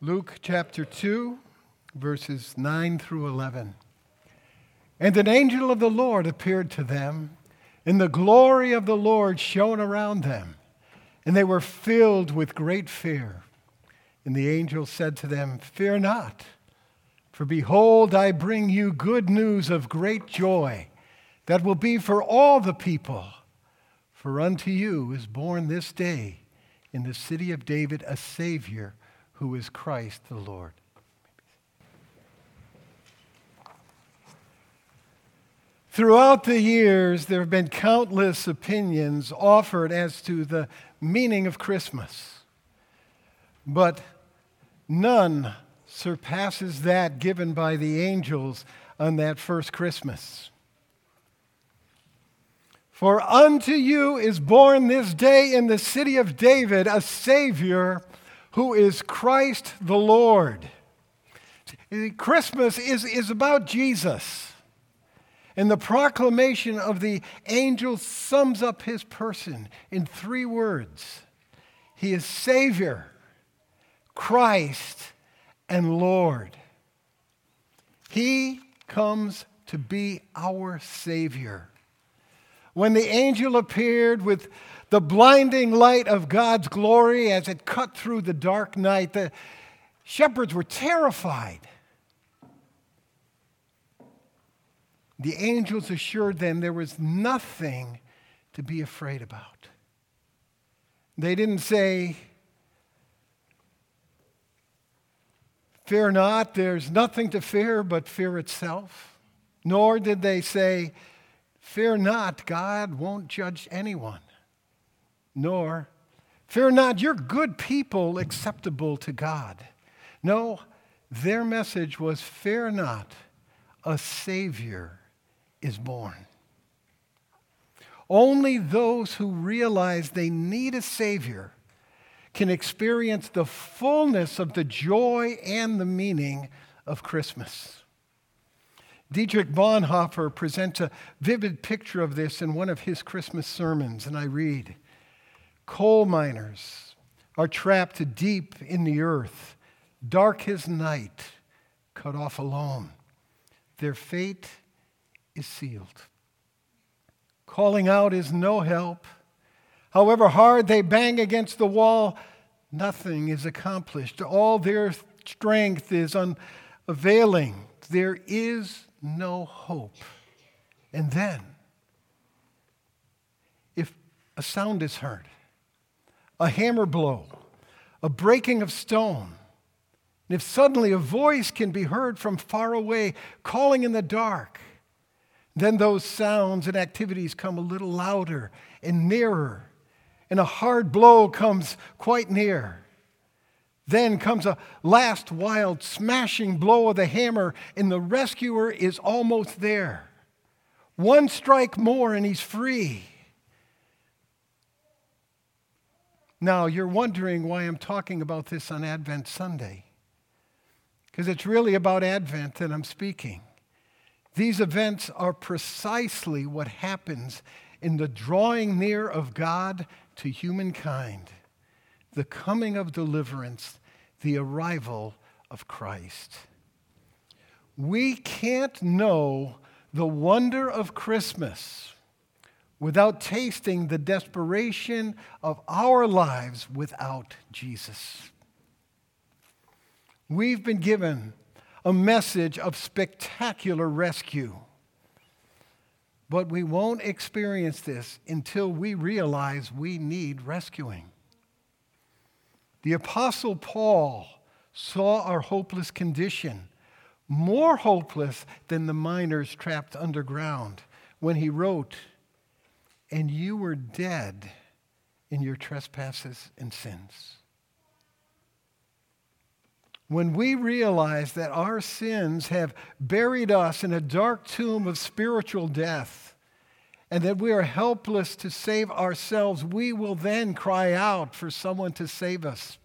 Luke chapter 2, verses 9 through 11. And an angel of the Lord appeared to them, and the glory of the Lord shone around them, and they were filled with great fear. And the angel said to them, Fear not, for behold, I bring you good news of great joy that will be for all the people. For unto you is born this day in the city of David a Savior who is Christ the Lord. Throughout the years, there have been countless opinions offered as to the meaning of Christmas. But none surpasses that given by the angels on that first Christmas. For unto you is born this day in the city of David a Savior who is Christ the Lord. Christmas is, is about Jesus. And the proclamation of the angel sums up his person in three words He is Savior, Christ, and Lord. He comes to be our Savior. When the angel appeared with the blinding light of God's glory as it cut through the dark night. The shepherds were terrified. The angels assured them there was nothing to be afraid about. They didn't say, Fear not, there's nothing to fear but fear itself. Nor did they say, Fear not, God won't judge anyone nor fear not, you're good people acceptable to God. No, their message was fear not, a Savior is born. Only those who realize they need a Savior can experience the fullness of the joy and the meaning of Christmas. Dietrich Bonhoeffer presents a vivid picture of this in one of his Christmas sermons, and I read Coal miners are trapped deep in the earth, dark as night, cut off alone. Their fate is sealed. Calling out is no help. However hard they bang against the wall, nothing is accomplished. All their strength is unavailing. There is no hope. And then, if a sound is heard, a hammer blow, a breaking of stone. And if suddenly a voice can be heard from far away calling in the dark, then those sounds and activities come a little louder and nearer, and a hard blow comes quite near. Then comes a last wild smashing blow of the hammer, and the rescuer is almost there. One strike more, and he's free. Now, you're wondering why I'm talking about this on Advent Sunday. Because it's really about Advent that I'm speaking. These events are precisely what happens in the drawing near of God to humankind the coming of deliverance, the arrival of Christ. We can't know the wonder of Christmas without tasting the desperation of our lives without Jesus. We've been given a message of spectacular rescue. But we won't experience this until we realize we need rescuing. The Apostle Paul saw our hopeless condition, more hopeless than the miners trapped underground, when he wrote and you were dead in your trespasses and sins. When we realize that our sins have buried us in a dark tomb of spiritual death, and that we are helpless to save ourselves, we will then cry out for someone to save us.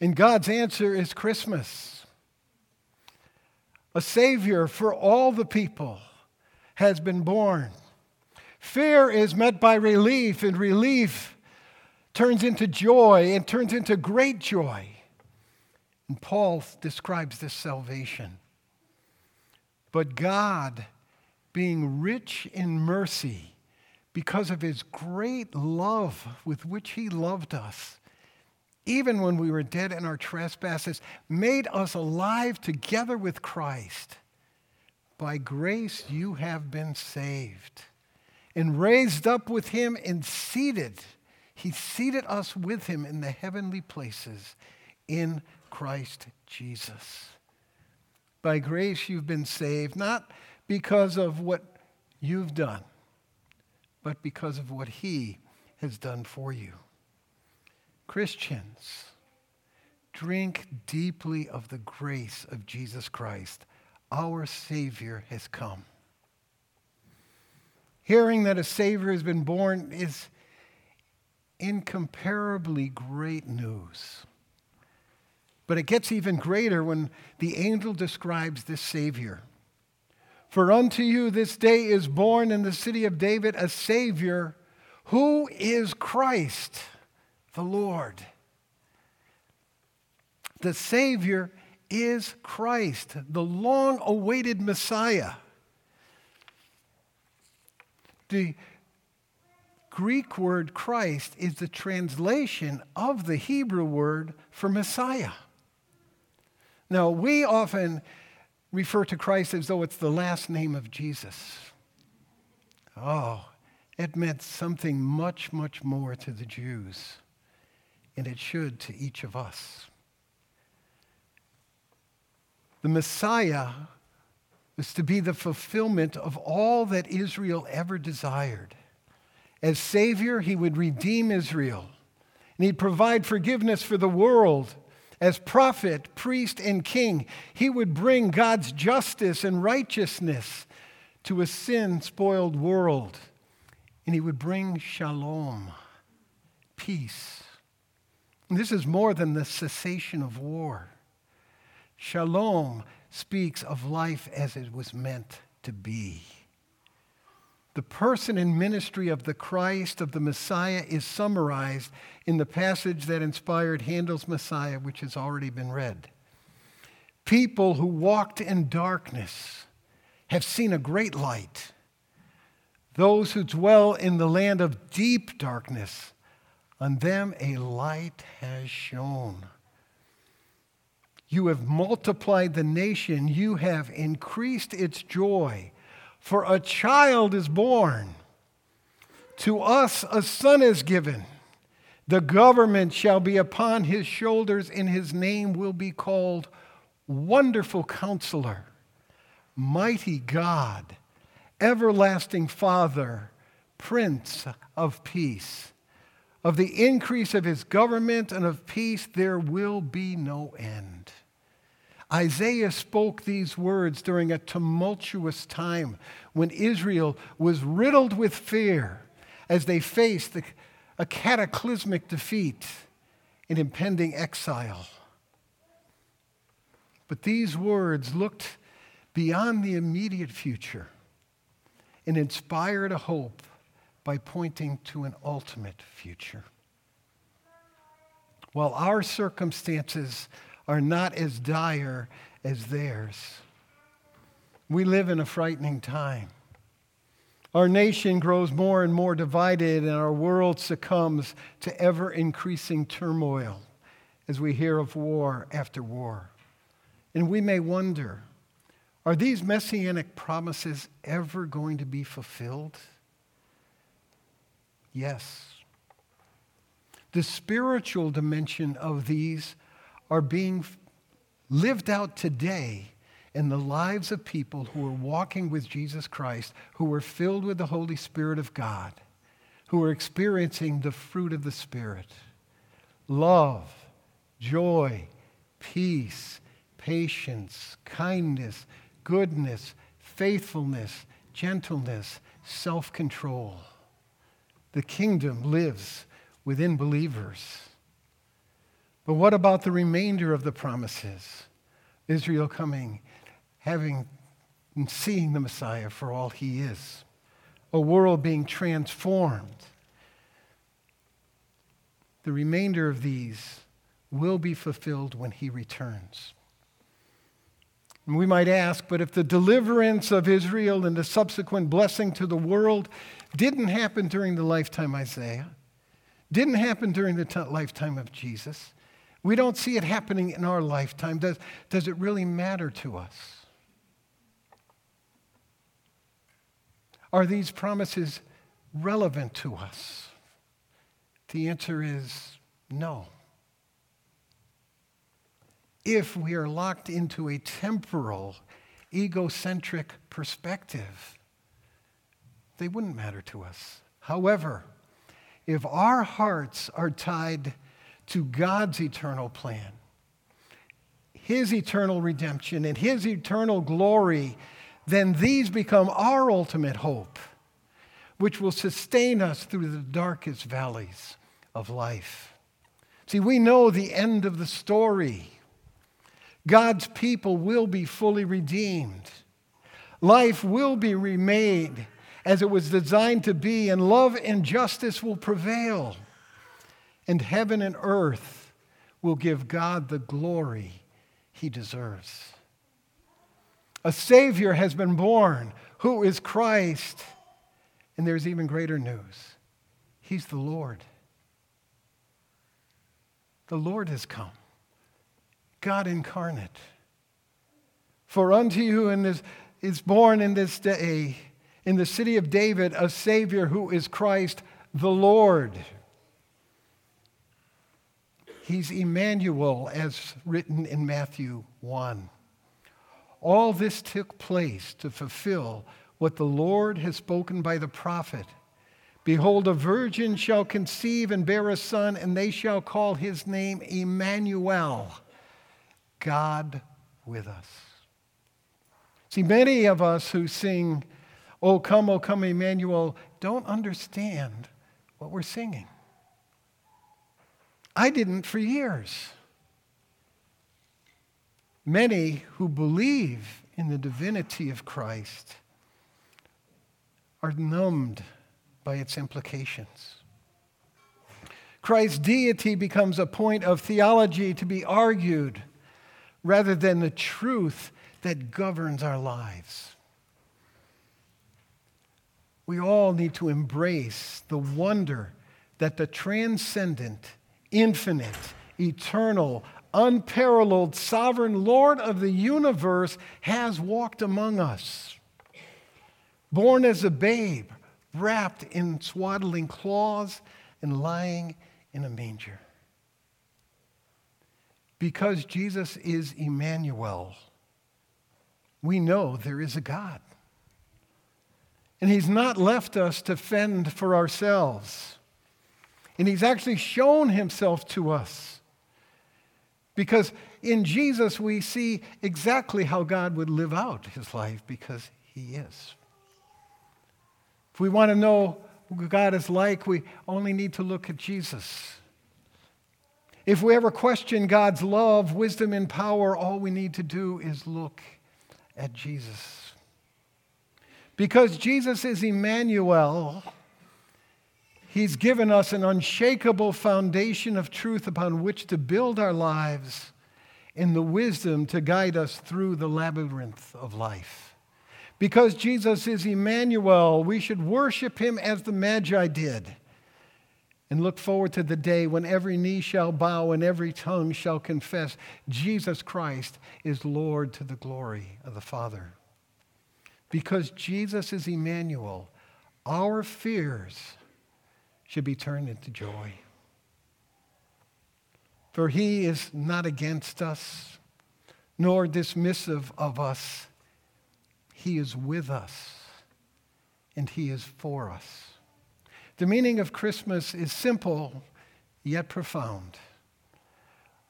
And God's answer is Christmas. A Savior for all the people has been born. Fear is met by relief, and relief turns into joy and turns into great joy. And Paul describes this salvation. But God, being rich in mercy, because of his great love with which he loved us, even when we were dead in our trespasses, made us alive together with Christ. By grace you have been saved, and raised up with him and seated. He seated us with him in the heavenly places in Christ Jesus. By grace you've been saved, not because of what you've done, but because of what he has done for you. Christians, drink deeply of the grace of Jesus Christ. Our Savior has come. Hearing that a Savior has been born is incomparably great news. But it gets even greater when the angel describes this Savior. For unto you this day is born in the city of David a Savior who is Christ the Lord. The Savior is Christ, the long awaited Messiah. The Greek word Christ is the translation of the Hebrew word for Messiah. Now, we often refer to Christ as though it's the last name of Jesus. Oh, it meant something much, much more to the Jews and it should to each of us. The Messiah was to be the fulfillment of all that Israel ever desired. As Savior, he would redeem Israel, and he'd provide forgiveness for the world. As prophet, priest, and king, he would bring God's justice and righteousness to a sin spoiled world. And he would bring shalom, peace, this is more than the cessation of war. Shalom speaks of life as it was meant to be. The person and ministry of the Christ, of the Messiah, is summarized in the passage that inspired Handel's Messiah, which has already been read. People who walked in darkness have seen a great light. Those who dwell in the land of deep darkness on them a light has shone. You have multiplied the nation, you have increased its joy. For a child is born, to us a son is given. The government shall be upon his shoulders, and his name will be called Wonderful Counselor, Mighty God, Everlasting Father, Prince of Peace. Of the increase of his government and of peace, there will be no end. Isaiah spoke these words during a tumultuous time when Israel was riddled with fear as they faced a cataclysmic defeat and impending exile. But these words looked beyond the immediate future and inspired a hope by pointing to an ultimate future. While our circumstances are not as dire as theirs, we live in a frightening time. Our nation grows more and more divided, and our world succumbs to ever increasing turmoil as we hear of war after war. And we may wonder are these messianic promises ever going to be fulfilled? Yes. The spiritual dimension of these are being lived out today in the lives of people who are walking with Jesus Christ, who are filled with the Holy Spirit of God, who are experiencing the fruit of the Spirit love, joy, peace, patience, kindness, goodness, faithfulness, gentleness, self control. The kingdom lives within believers. But what about the remainder of the promises? Israel coming, having and seeing the Messiah for all he is, a world being transformed. The remainder of these will be fulfilled when he returns. And we might ask, but if the deliverance of Israel and the subsequent blessing to the world didn't happen during the lifetime of Isaiah, didn't happen during the t- lifetime of Jesus, we don't see it happening in our lifetime. Does, does it really matter to us? Are these promises relevant to us? The answer is no. If we are locked into a temporal, egocentric perspective, they wouldn't matter to us. However, if our hearts are tied to God's eternal plan, His eternal redemption, and His eternal glory, then these become our ultimate hope, which will sustain us through the darkest valleys of life. See, we know the end of the story. God's people will be fully redeemed. Life will be remade as it was designed to be, and love and justice will prevail. And heaven and earth will give God the glory he deserves. A Savior has been born who is Christ. And there's even greater news He's the Lord. The Lord has come, God incarnate. For unto you in this, is born in this day in the city of David a Savior who is Christ the Lord. He's Emmanuel, as written in Matthew 1. All this took place to fulfill what the Lord has spoken by the prophet. Behold, a virgin shall conceive and bear a son, and they shall call his name Emmanuel, God with us. See, many of us who sing, Oh, come, oh, come, Emmanuel, don't understand what we're singing. I didn't for years. Many who believe in the divinity of Christ are numbed by its implications. Christ's deity becomes a point of theology to be argued rather than the truth that governs our lives we all need to embrace the wonder that the transcendent, infinite, eternal, unparalleled, sovereign Lord of the universe has walked among us. Born as a babe, wrapped in swaddling cloths, and lying in a manger. Because Jesus is Emmanuel, we know there is a God. And He's not left us to fend for ourselves. And He's actually shown Himself to us. Because in Jesus, we see exactly how God would live out His life because He is. If we want to know what God is like, we only need to look at Jesus. If we ever question God's love, wisdom, and power, all we need to do is look at Jesus. Because Jesus is Emmanuel, He's given us an unshakable foundation of truth upon which to build our lives and the wisdom to guide us through the labyrinth of life. Because Jesus is Emmanuel, we should worship him as the Magi did and look forward to the day when every knee shall bow and every tongue shall confess Jesus Christ is Lord to the glory of the Father. Because Jesus is Emmanuel, our fears should be turned into joy. For he is not against us, nor dismissive of us. He is with us, and he is for us. The meaning of Christmas is simple, yet profound.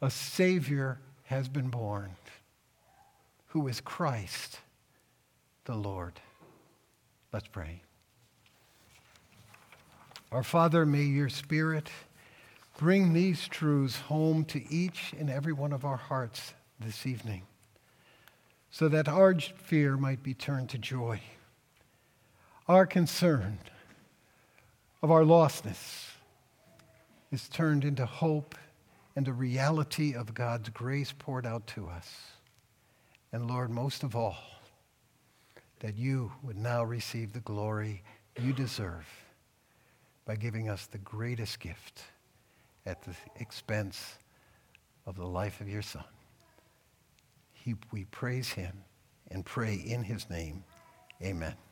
A Savior has been born, who is Christ the Lord. Let's pray. Our Father, may your Spirit bring these truths home to each and every one of our hearts this evening so that our fear might be turned to joy. Our concern of our lostness is turned into hope and the reality of God's grace poured out to us. And Lord, most of all, that you would now receive the glory you deserve by giving us the greatest gift at the expense of the life of your Son. He, we praise him and pray in his name. Amen.